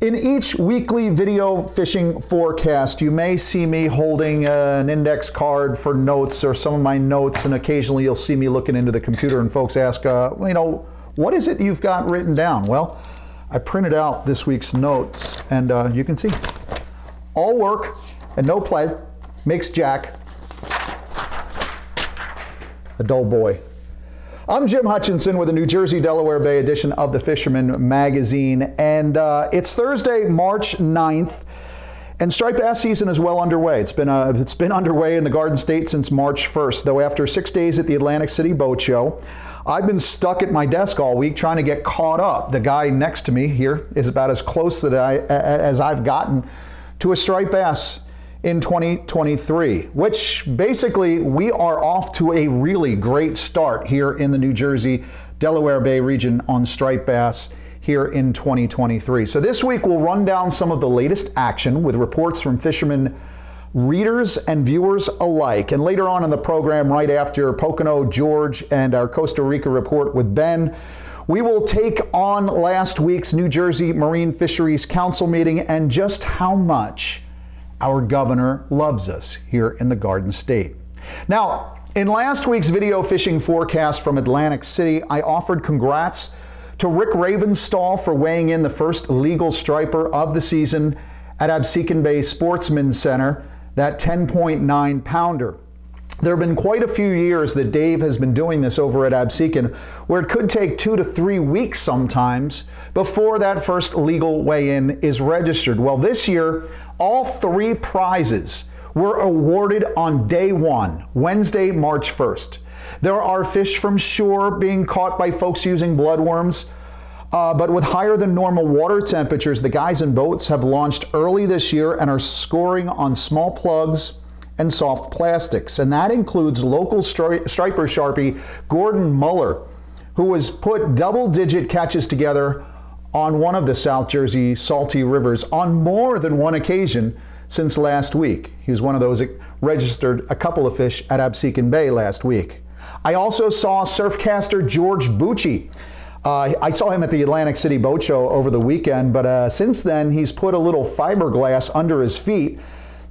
In each weekly video fishing forecast, you may see me holding uh, an index card for notes or some of my notes, and occasionally you'll see me looking into the computer and folks ask, uh, you know, what is it you've got written down? Well, I printed out this week's notes, and uh, you can see all work and no play makes Jack a dull boy. I'm Jim Hutchinson with a New Jersey Delaware Bay edition of the Fisherman Magazine, and uh, it's Thursday, March 9th. And striped bass season is well underway. It's been uh, it's been underway in the Garden State since March 1st. Though after six days at the Atlantic City Boat Show, I've been stuck at my desk all week trying to get caught up. The guy next to me here is about as close that I, as I've gotten to a striped bass in 2023, which basically we are off to a really great start here in the New Jersey, Delaware Bay region on striped bass here in 2023. So this week we'll run down some of the latest action with reports from fishermen readers and viewers alike. And later on in the program, right after Pocono, George, and our Costa Rica report with Ben, we will take on last week's New Jersey Marine Fisheries Council meeting and just how much our governor loves us here in the Garden State. Now, in last week's video fishing forecast from Atlantic City, I offered congrats to Rick Ravenstall for weighing in the first legal striper of the season at Absecon Bay Sportsman Center, that 10.9 pounder. There have been quite a few years that Dave has been doing this over at Absecon, where it could take two to three weeks sometimes before that first legal weigh in is registered. Well, this year, all three prizes were awarded on day one, Wednesday, March 1st. There are fish from shore being caught by folks using bloodworms. Uh, but with higher than normal water temperatures, the guys in boats have launched early this year and are scoring on small plugs and soft plastics. And that includes local stri- striper sharpie Gordon Muller, who has put double digit catches together on one of the South Jersey salty rivers on more than one occasion since last week. He was one of those that registered a couple of fish at Absecon Bay last week. I also saw surfcaster George Bucci. Uh, I saw him at the Atlantic City Boat Show over the weekend, but uh, since then he's put a little fiberglass under his feet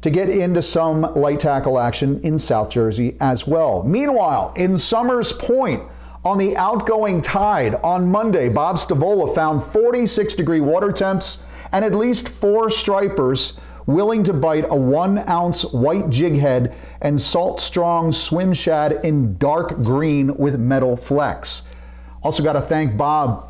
to get into some light tackle action in South Jersey as well. Meanwhile, in Somers Point, on the outgoing tide on Monday, Bob Stavola found 46 degree water temps and at least four stripers willing to bite a one ounce white jig head and salt strong swim shad in dark green with metal flex. Also, got to thank Bob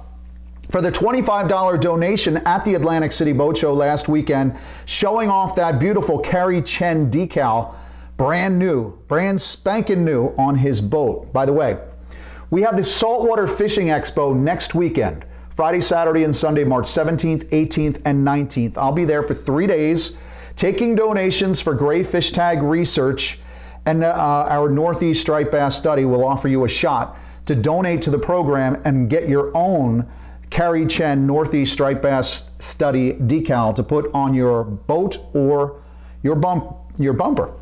for the $25 donation at the Atlantic City Boat Show last weekend, showing off that beautiful Carrie Chen decal, brand new, brand spanking new on his boat. By the way, we have the Saltwater Fishing Expo next weekend, Friday, Saturday, and Sunday, March 17th, 18th, and 19th. I'll be there for three days taking donations for Gray Fish Tag research, and uh, our Northeast Striped Bass study will offer you a shot to donate to the program and get your own Carrie Chen Northeast Striped Bass Study decal to put on your boat or your bump your bumper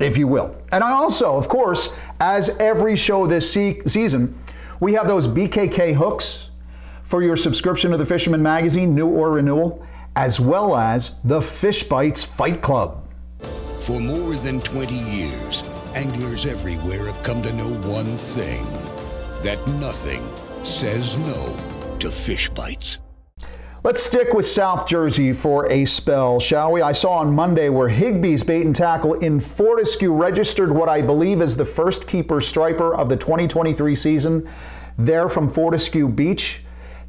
if you will. And I also, of course, as every show this se- season, we have those BKK hooks for your subscription to the Fisherman Magazine, new or renewal, as well as the Fish Bites Fight Club. For more than 20 years, anglers everywhere have come to know one thing that nothing says no to fish bites. Let's stick with South Jersey for a spell, shall we? I saw on Monday where Higbee's bait and tackle in Fortescue registered what I believe is the first keeper striper of the 2023 season there from Fortescue Beach.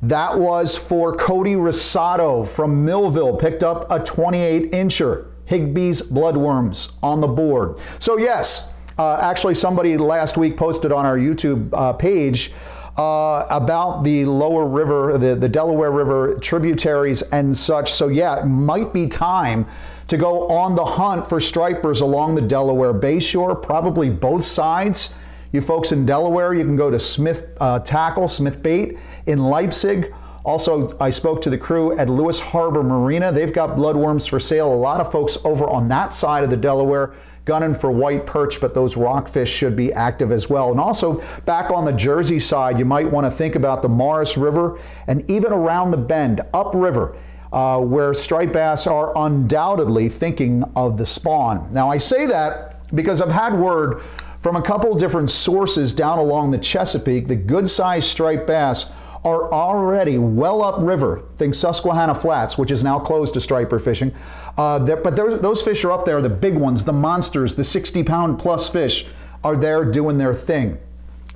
That was for Cody Rosado from Millville, picked up a 28 incher. Higbee's Bloodworms on the board. So, yes, uh, actually, somebody last week posted on our YouTube uh, page uh, about the lower river, the, the Delaware River tributaries and such. So, yeah, it might be time to go on the hunt for stripers along the Delaware Bayshore, probably both sides. You folks in Delaware, you can go to Smith uh, Tackle, Smith Bait in Leipsic. Also, I spoke to the crew at Lewes Harbor Marina. They've got bloodworms for sale. A lot of folks over on that side of the Delaware gunning for white perch, but those rockfish should be active as well. And also, back on the Jersey side, you might want to think about the Maurice River and even around the bend, upriver. uh, where striped bass are undoubtedly thinking of the spawn. Now, I say that because I've had word from a couple different sources down along the Chesapeake that good sized striped bass are already well upriver. Think Susquehanna Flats, which is now closed to striper fishing. Uh, but those fish are up there, the big ones, the monsters, the 60 pound plus fish are there doing their thing.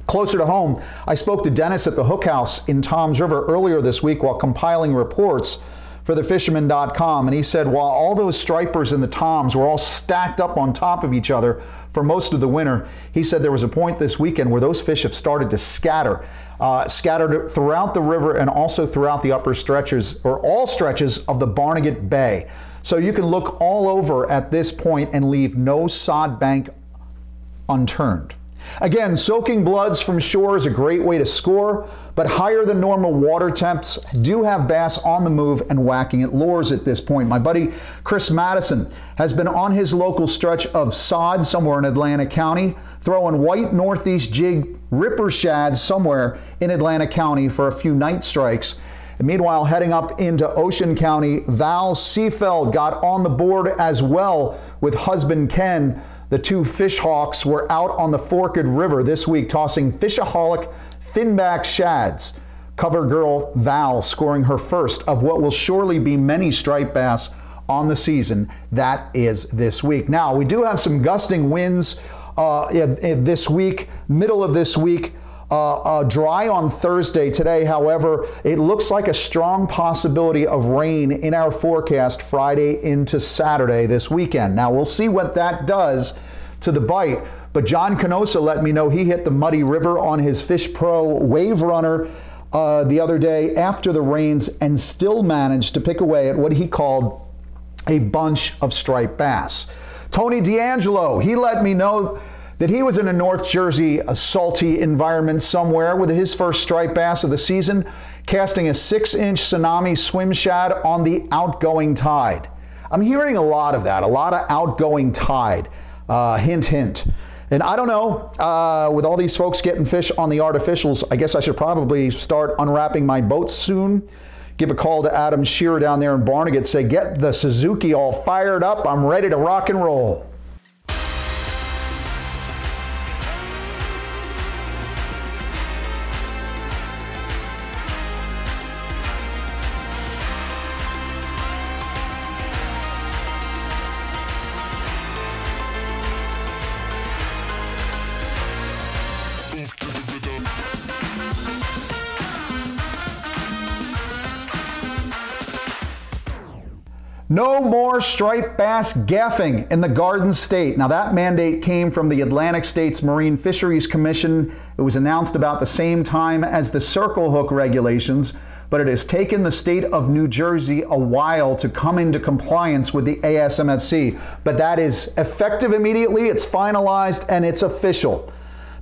Closer to home, I spoke to Dennis at the Hook House in Toms River earlier this week while compiling reports for thefisherman.com, and he said while all those stripers in the toms were all stacked up on top of each other for most of the winter, he said there was a point this weekend where those fish have started to scatter, uh, scattered throughout the river and also throughout the upper stretches or all stretches of the Barnegat Bay. So you can look all over at this point and leave no sod bank unturned. Again, soaking bloods from shore is a great way to score, but higher than normal water temps do have bass on the move and whacking at lures at this point. My buddy Chris Madison has been on his local stretch of sod somewhere in Atlantic County, throwing white northeast jig ripper shads somewhere in Atlantic County for a few night strikes. And meanwhile, heading up into Ocean County, Val Seafeld got on the board as well with husband Ken the two fish hawks were out on the Forked River this week tossing fishaholic finback shads. Cover girl Val scoring her first of what will surely be many striped bass on the season. That is this week. Now, we do have some gusting winds uh, this week, middle of this week. Uh, uh, dry on Thursday. Today, however, it looks like a strong possibility of rain in our forecast Friday into Saturday this weekend. Now, we'll see what that does to the bite. But John Canosa let me know he hit the Muddy River on his Fish Pro Wave Runner uh, the other day after the rains and still managed to pick away at what he called a bunch of striped bass. Tony D'Angelo, he let me know that he was in a North Jersey a salty environment somewhere with his first striped bass of the season, casting a six inch tsunami swim shad on the outgoing tide. I'm hearing a lot of that, a lot of outgoing tide. Uh, hint, hint. And I don't know, uh, with all these folks getting fish on the artificials, I guess I should probably start unwrapping my boat soon. Give a call to Adam Shearer down there in Barnegat, say, get the Suzuki all fired up. I'm ready to rock and roll. No more striped bass gaffing in the Garden State. Now, that mandate came from the Atlantic States Marine Fisheries Commission. It was announced about the same time as the circle hook regulations, but it has taken the state of New Jersey a while to come into compliance with the ASMFC. But that is effective immediately, it's finalized, and it's official.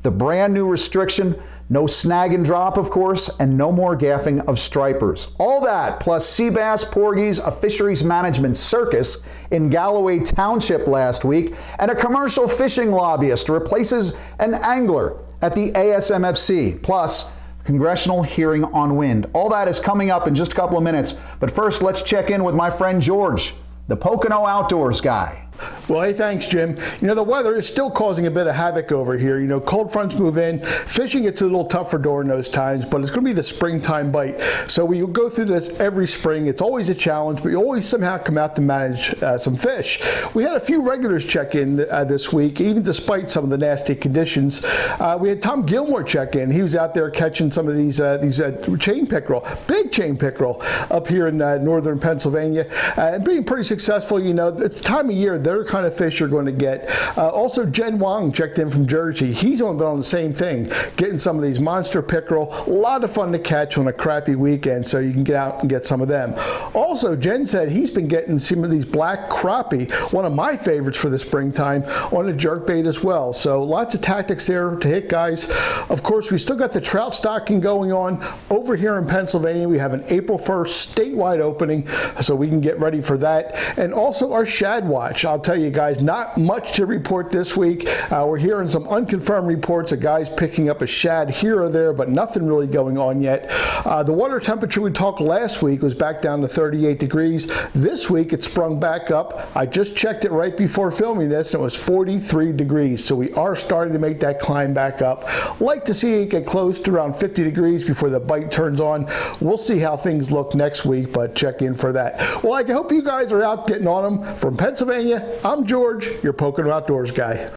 The brand new restriction no snag and drop, of course, and no more gaffing of stripers. All that, plus sea bass, porgies, a fisheries management circus in Galloway Township last week, and a commercial fishing lobbyist replaces an angler at the ASMFC. Plus, congressional hearing on wind. All that is coming up in just a couple of minutes. But first, let's check in with my friend George, the Pocono Outdoors guy. Well, hey, thanks, Jim. You know, the weather is still causing a bit of havoc over here. You know, cold fronts move in. Fishing gets a little tougher during those times, but it's going to be the springtime bite. So we go through this every spring. It's always a challenge, but you always somehow come out to manage uh, some fish. We had a few regulars check in uh, this week, even despite some of the nasty conditions. Uh, we had Tom Gilmore check in. He was out there catching some of these uh, these uh, chain pickerel, big chain pickerel, up here in uh, northern Pennsylvania, and being pretty successful. You know, it's time of year they're kind of fish you're going to get. Uh, also, Jen Wong checked in from Jersey. He's only been on the same thing, getting some of these monster pickerel. A lot of fun to catch on a crappy weekend, so you can get out and get some of them. Also, Jen said he's been getting some of these black crappie, one of my favorites for the springtime, on a jerk bait as well. So lots of tactics there to hit guys. Of course, we still got the trout stocking going on over here in Pennsylvania. We have an April 1st statewide opening, so we can get ready for that. And also our shad watch. I'll tell you guys, not much to report this week. Uh, we're hearing some unconfirmed reports of guys picking up a shad here or there, but nothing really going on yet. Uh, the water temperature we talked last week was back down to 38 degrees. This week it sprung back up. I just checked it right before filming this, and it was 43 degrees. So we are starting to make that climb back up. Like to see it get close to around 50 degrees before the bite turns on. We'll see how things look next week, but check in for that. Well, I hope you guys are out getting on them. From Pennsylvania, I'm George, your Pocono Outdoors guy.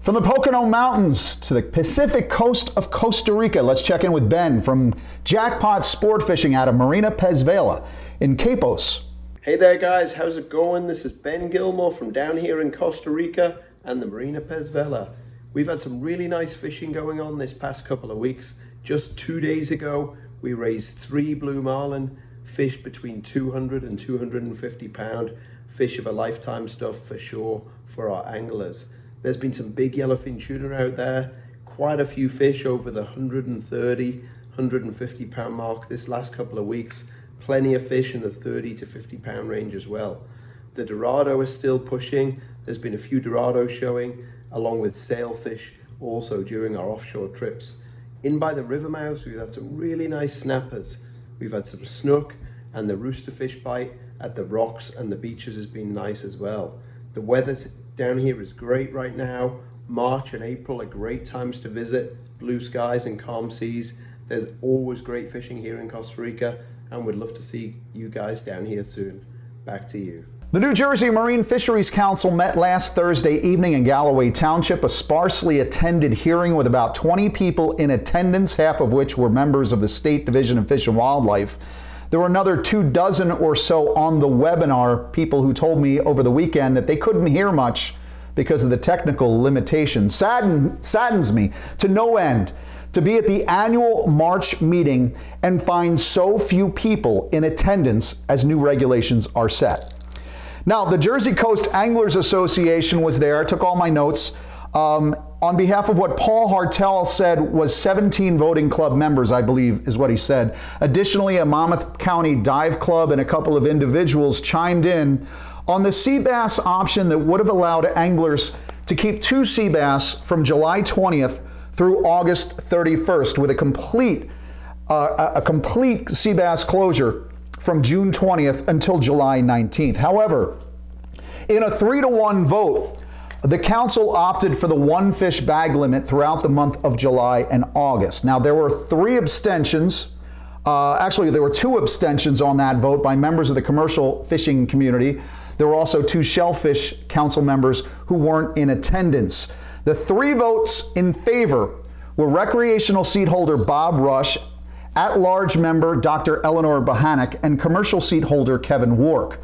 From the Pocono Mountains to the Pacific coast of Costa Rica, let's check in with Ben from Jackpot Sport Fishing out of Marina Pez Vela in Quepos. Hey there, guys, how's it going? This is Ben Gilmore from down here in Costa Rica and the Marina Pez Vela. We've had some really nice fishing going on this past couple of weeks. Just two days ago, we raised three blue marlin, fish between 200 and 250 pound, fish of a lifetime stuff for sure for our anglers. There's been some big yellowfin tuna out there, quite a few fish over the 130, 150 pound mark this last couple of weeks. Plenty of fish in the 30 to 50 pound range as well. The Dorado is still pushing. There's been a few Dorados showing, along with sailfish also during our offshore trips. In by the river mouths, we've had some really nice snappers. We've had some snook and the rooster fish bite at the rocks and the beaches has been nice as well. The weather down here is great right now. March and April are great times to visit. Blue skies and calm seas. There's always great fishing here in Costa Rica, and we'd love to see you guys down here soon. Back to you. The New Jersey Marine Fisheries Council met last Thursday evening in Galloway Township, a sparsely attended hearing with about 20 people in attendance, half of which were members of the State Division of Fish and Wildlife. There were another two dozen or so on the webinar, people who told me over the weekend that they couldn't hear much because of the technical limitations. Sadden, saddens me to no end to be at the annual March meeting and find so few people in attendance as new regulations are set. Now, the Jersey Coast Anglers Association was there, I took all my notes. Um, on behalf of what Paul Haertel said was 17 voting club members, I believe is what he said. Additionally, a Monmouth County Dive Club and a couple of individuals chimed in on the sea bass option that would have allowed anglers to keep two sea bass from July 20th through August 31st with a complete uh, a complete bass closure from June 20th until July 19th. However, in a three to one vote, the council opted for the one fish bag limit throughout the month of July and August. Now, there were three abstentions. Uh, actually, there were two abstentions on that vote by members of the commercial fishing community. There were also two shellfish council members who weren't in attendance. The three votes in favor were recreational seat holder Bob Rush, at large member Dr. Eleanor Bohanec, and commercial seat holder Kevin Wark.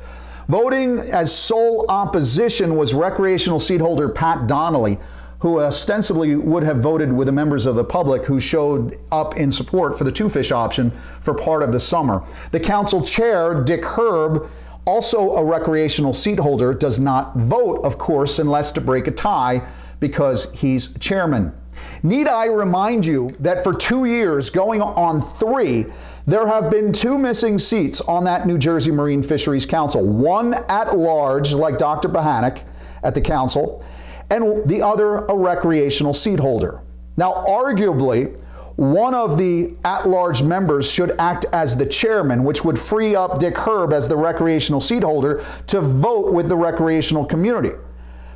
Voting as sole opposition was recreational seat holder Pat Donnelly, who ostensibly would have voted with the members of the public who showed up in support for the two fish option for part of the summer. The council chair, Dick Herb, also a recreational seat holder, does not vote, of course, unless to break a tie because he's chairman. Need I remind you that for two years, going on three, there have been two missing seats on that New Jersey Marine Fisheries Council. One at large, like Dr. Bohanec at the council, and the other a recreational seat holder. Now, arguably, one of the at large members should act as the chairman, which would free up Dick Herb as the recreational seat holder to vote with the recreational community.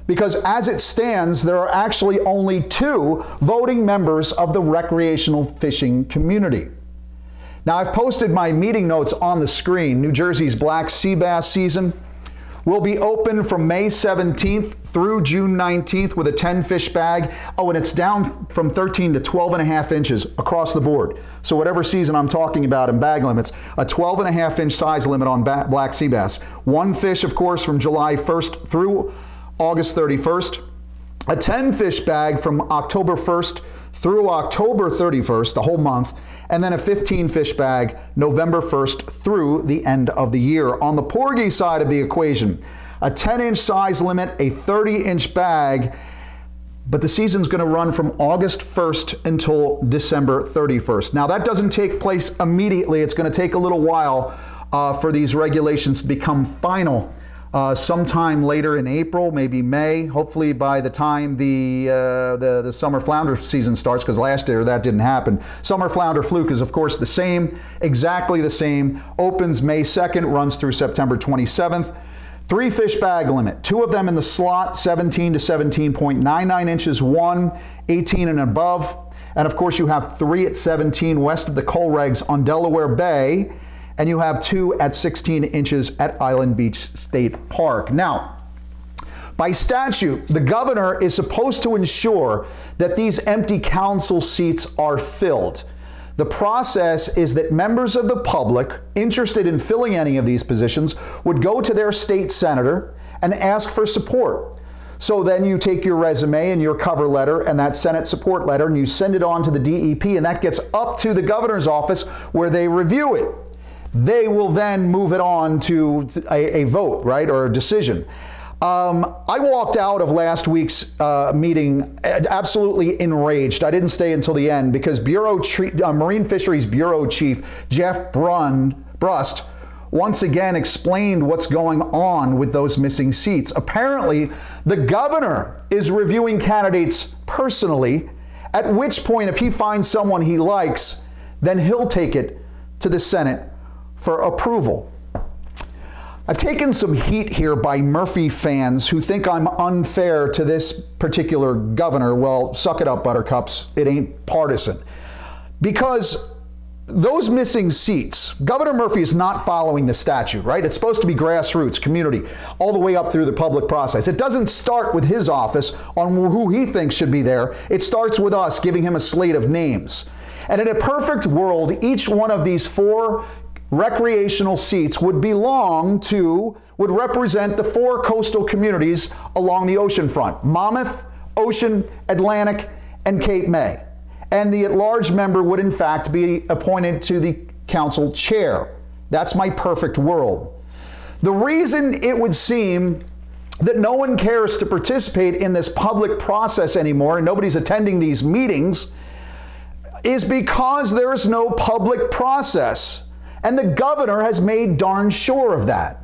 Because as it stands, there are actually only two voting members of the recreational fishing community. Now, I've posted my meeting notes on the screen. New Jersey's black sea bass season will be open from May 17th through June 19th with a 10 fish bag. Oh, and it's down from 13 to 12 and a half inches across the board. So, whatever season I'm talking about in bag limits, a 12 and a half inch size limit on black sea bass. One fish, of course, from July 1st through August 31st. a 10 fish bag from October 1st through October 31st, the whole month, and then a 15 fish bag November 1st through the end of the year. On the porgy side of the equation, a 10 inch size limit, a 30 inch bag, but the season's going to run from August 1st until December 31st. Now, that doesn't take place immediately, it's going to take a little while uh, for these regulations to become final. Uh, sometime later in April, maybe May, hopefully by the time the, uh, the, the, summer flounder season starts, because last year that didn't happen. Summer flounder fluke is, of course, the same, exactly the same. Opens May 2nd, runs through September 27th. Three fish bag limit, two of them in the slot, 17 to 17.99 inches, one 18 and above. And of course, you have three at 17 west of the COLREGS on Delaware Bay, and you have two at 16 inches at Island Beach State Park. Now, by statute, the governor is supposed to ensure that these empty council seats are filled. The process is that members of the public interested in filling any of these positions would go to their state senator and ask for support. So then you take your resume and your cover letter and that Senate support letter and you send it on to the DEP and that gets up to the governor's office where they review it. They will then move it on to a, a vote, right, or a decision. Um, I walked out of last week's uh, meeting absolutely enraged. I didn't stay until the end because Bureau uh, Marine Fisheries Bureau Chief Jeff Brun, Brust once again explained what's going on with those missing seats. Apparently, the governor is reviewing candidates personally, at which point, if he finds someone he likes, then he'll take it to the Senate for approval. I've taken some heat here by Murphy fans who think I'm unfair to this particular governor. Well, suck it up, Buttercups. It ain't partisan. Because those missing seats, Governor Murphy is not following the statute, right? It's supposed to be grassroots, community, all the way up through the public process. It doesn't start with his office on who he thinks should be there. It starts with us giving him a slate of names. And in a perfect world, each one of these four recreational seats would belong to, would represent the four coastal communities along the ocean front Monmouth, Ocean, Atlantic, and Cape May. And the at large member would, in fact, be appointed to the council chair. That's my perfect world. The reason it would seem that no one cares to participate in this public process anymore and nobody's attending these meetings is because there is no public process. And the governor has made darn sure of that.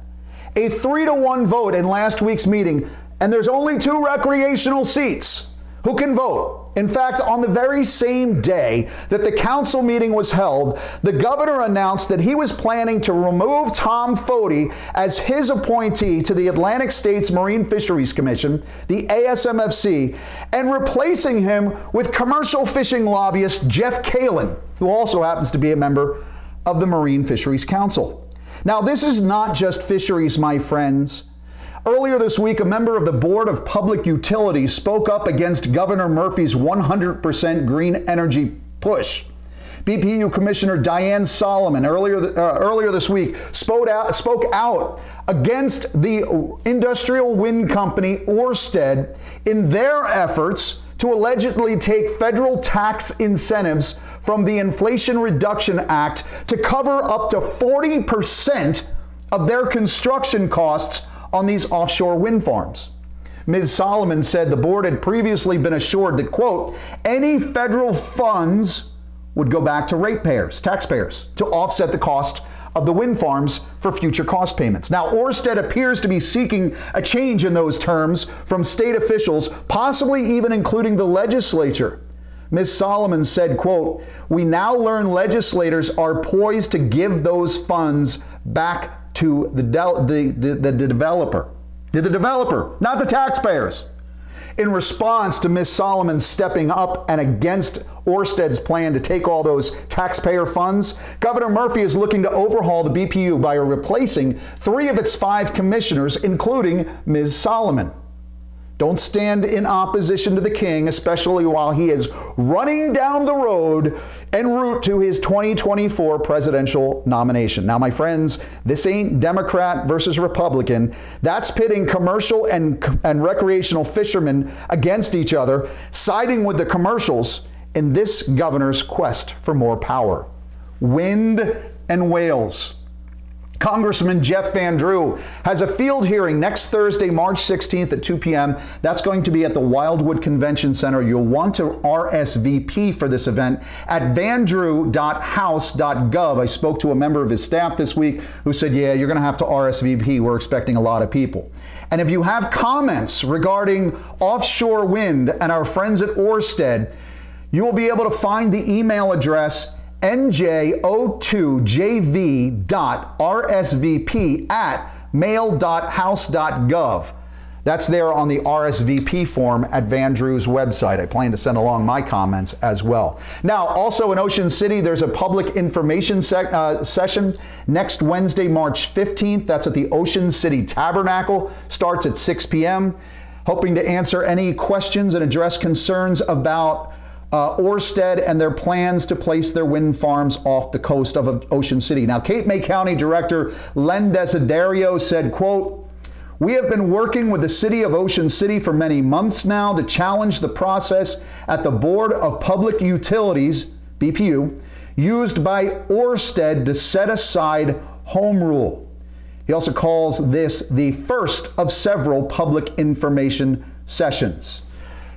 A three to one vote in last week's meeting, and there's only two recreational seats. Who can vote? In fact, on the very same day that the council meeting was held, the governor announced that he was planning to remove Tom Fote as his appointee to the Atlantic States Marine Fisheries Commission, the ASMFC, and replacing him with commercial fishing lobbyist Jeff Kaelin, who also happens to be a member of the Marine Fisheries Council. Now, this is not just fisheries, my friends. Earlier this week, a member of the Board of Public Utilities spoke up against Governor Murphy's 100% green energy push. BPU Commissioner Dianne Solomon earlier, uh, earlier this week spoke out, spoke out against the industrial wind company Orsted in their efforts to allegedly take federal tax incentives from the Inflation Reduction Act to cover up to 40% of their construction costs on these offshore wind farms. Ms. Solomon said the board had previously been assured that, quote, any federal funds would go back to ratepayers, taxpayers, to offset the cost of the wind farms for future cost payments. Now, Orsted appears to be seeking a change in those terms from state officials, possibly even including the legislature. Ms. Solomon said, quote, "We now learn legislators are poised to give those funds back to the, de- the, the, the developer. To the developer, not the taxpayers. In response to Ms. Solomon stepping up and against Orsted's plan to take all those taxpayer funds, Governor Murphy is looking to overhaul the BPU by replacing three of its five commissioners, including Ms. Solomon. Don't stand in opposition to the king, especially while he is running down the road en route to his 2024 presidential nomination. Now, my friends, this ain't Democrat versus Republican. That's pitting commercial and, and recreational fishermen against each other, siding with the commercials in this governor's quest for more power. Wind and whales. Congressman Jeff Van Drew has a field hearing next Thursday, March 16th at 2 p.m. That's going to be at the Wildwood Convention Center. You'll want to RSVP for this event at vandrew.house.gov. I spoke to a member of his staff this week who said, Yeah, you're going to have to RSVP. We're expecting a lot of people. And if you have comments regarding offshore wind and our friends at Orsted, you will be able to find the email address njo2jv.rsvp at mail.house.gov. That's there on the RSVP form at Van Drew's website. I plan to send along my comments as well. Now, also in Ocean City, there's a public information se- uh, session next Wednesday, March 15th. That's at the Ocean City Tabernacle. Starts at 6 p.m. Hoping to answer any questions and address concerns about uh, Orsted and their plans to place their wind farms off the coast of Ocean City. Now, Cape May County Director Len Desiderio said, quote, we have been working with the city of Ocean City for many months now to challenge the process at the Board of Public Utilities, BPU, used by Orsted to set aside home rule. He also calls this the first of several public information sessions.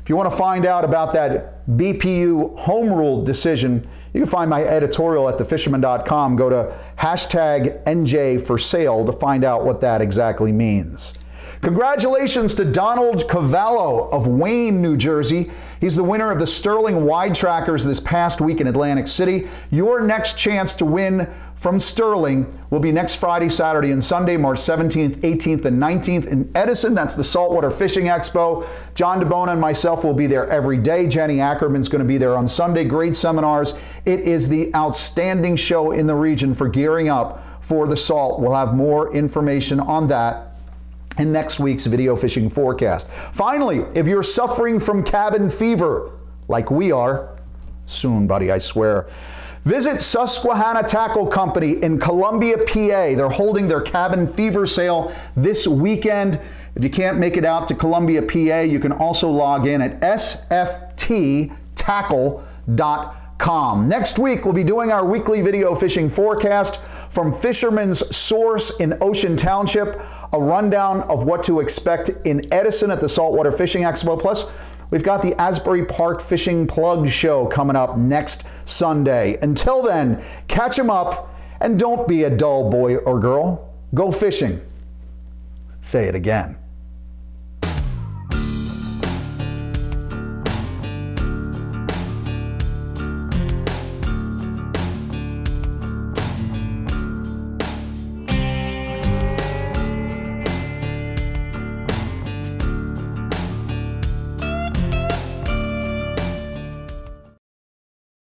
If you want to find out about that BPU home rule decision, you can find my editorial at thefisherman.com. Go to hashtag NJ for sale to find out what that exactly means. Congratulations to Donald Cavallo of Wayne, New Jersey. He's the winner of the Sterling Wide Trackers this past week in Atlantic City. Your next chance to win from Sterling will be next Friday, Saturday, and Sunday, March 17th, 18th, and 19th in Edison. That's the Saltwater Fishing Expo. John DeBona and myself will be there every day. Jenny Ackerman's going to be there on Sunday. Great seminars. It is the outstanding show in the region for gearing up for the salt. We'll have more information on that in next week's video fishing forecast. Finally, if you're suffering from cabin fever, like we are, soon, buddy, I swear. Visit Susquehanna Tackle Company in Columbia, PA. They're holding their cabin fever sale this weekend. If you can't make it out to Columbia, PA, you can also log in at sfttackle.com. Next week, we'll be doing our weekly video fishing forecast from Fisherman's Source in Ocean Township, a rundown of what to expect in Edison at the Saltwater Fishing Expo. Plus, We've got the Asbury Park Fishing Plug Show coming up next Sunday. Until then, catch them up and don't be a dull boy or girl. Go fishing. Say it again.